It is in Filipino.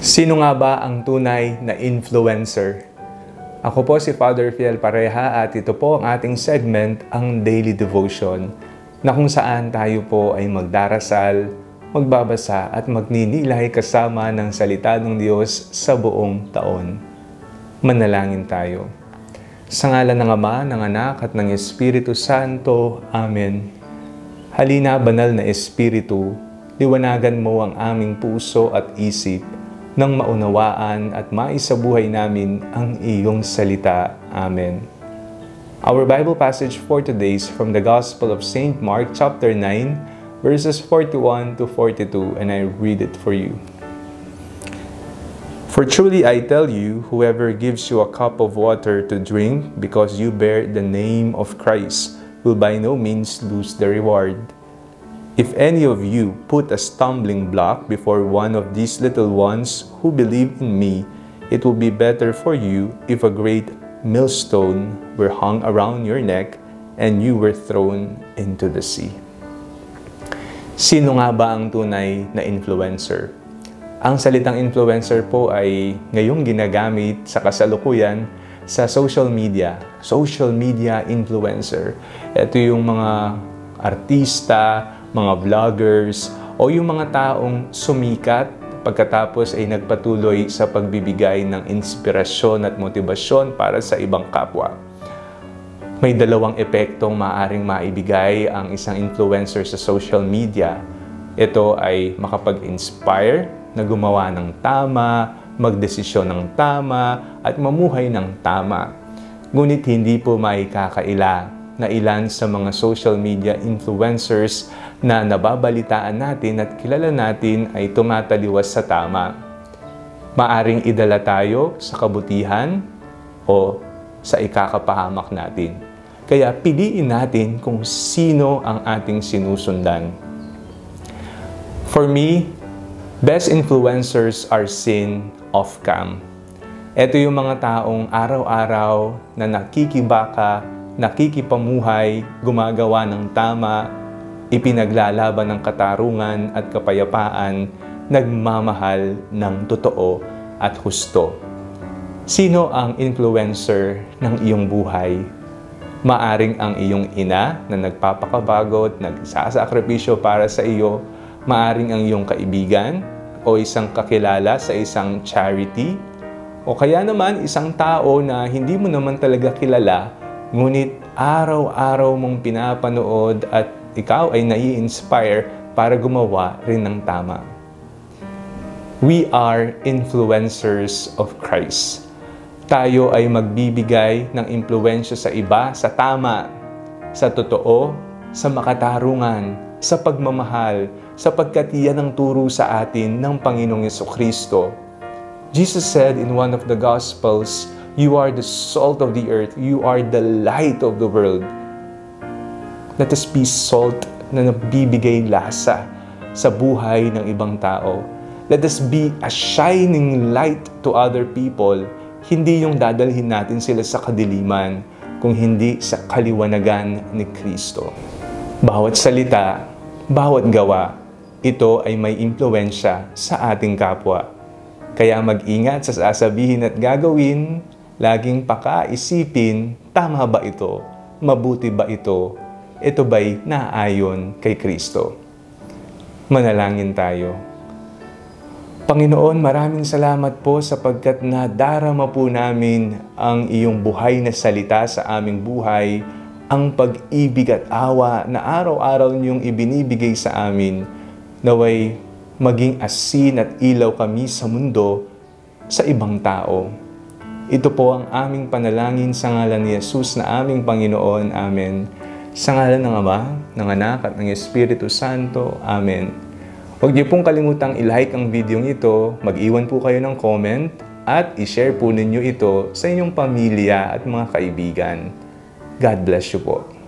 Sino nga ba ang tunay na influencer? Ako po si Father Fiel Pareha at ito po ang ating segment, ang Daily Devotion, na kung saan tayo po ay magdarasal, magbabasa at magninilay kasama ng salita ng Diyos sa buong taon. Manalangin tayo. Sa ngalan ng Ama, ng Anak at ng Espiritu Santo. Amen. Halina, banal na Espiritu, liwanagan mo ang aming puso at isip nang maunawaan at maisabuhay namin ang iyong salita. Amen. Our Bible passage for today is from the Gospel of St. Mark chapter 9 verses 41 to 42 and I read it for you. For truly I tell you, whoever gives you a cup of water to drink because you bear the name of Christ will by no means lose the reward. If any of you put a stumbling block before one of these little ones who believe in me, it will be better for you if a great millstone were hung around your neck and you were thrown into the sea. Sino nga ba ang tunay na influencer? Ang salitang influencer po ay ngayong ginagamit sa kasalukuyan sa social media. Social media influencer. Ito yung mga artista, mga vloggers, o yung mga taong sumikat pagkatapos ay nagpatuloy sa pagbibigay ng inspirasyon at motibasyon para sa ibang kapwa. May dalawang epektong maaring maibigay ang isang influencer sa social media. Ito ay makapag-inspire na gumawa ng tama, magdesisyon ng tama, at mamuhay ng tama. Ngunit hindi po maikakaila na ilan sa mga social media influencers na nababalitaan natin at kilala natin ay tumataliwas sa tama. Maaring idala tayo sa kabutihan o sa ikakapahamak natin. Kaya piliin natin kung sino ang ating sinusundan. For me, best influencers are seen off-cam. Ito yung mga taong araw-araw na nakikibaka nakikipamuhay, gumagawa ng tama, ipinaglalaban ng katarungan at kapayapaan, nagmamahal ng totoo at husto. Sino ang influencer ng iyong buhay? Maaring ang iyong ina na nagpapakabago at nagsasakripisyo para sa iyo, maaring ang iyong kaibigan o isang kakilala sa isang charity, o kaya naman isang tao na hindi mo naman talaga kilala Ngunit araw-araw mong pinapanood at ikaw ay nai-inspire para gumawa rin ng tama. We are influencers of Christ. Tayo ay magbibigay ng impluensya sa iba sa tama, sa totoo, sa makatarungan, sa pagmamahal, sapagkat iyan ang turo sa atin ng Panginoong Yeso Kristo. Jesus said in one of the Gospels, You are the salt of the earth. You are the light of the world. Let us be salt na nabibigay lasa sa buhay ng ibang tao. Let us be a shining light to other people. Hindi yung dadalhin natin sila sa kadiliman, kung hindi sa kaliwanagan ni Kristo. Bawat salita, bawat gawa, ito ay may impluensya sa ating kapwa. Kaya mag-ingat sa sasabihin at gagawin Laging pakaisipin, tama ba ito? Mabuti ba ito? Ito ba'y naayon kay Kristo? Manalangin tayo. Panginoon, maraming salamat po sapagkat nadarama po namin ang iyong buhay na salita sa aming buhay, ang pag-ibig at awa na araw-araw niyong ibinibigay sa amin, naway maging asin at ilaw kami sa mundo sa ibang tao. Ito po ang aming panalangin sa ngalan ni Jesus na aming Panginoon. Amen. Sa ngalan ng Ama, ng Anak at ng Espiritu Santo. Amen. Huwag niyo pong kalimutang ilike ang video ito, mag-iwan po kayo ng comment, at i-share po ninyo ito sa inyong pamilya at mga kaibigan. God bless you po.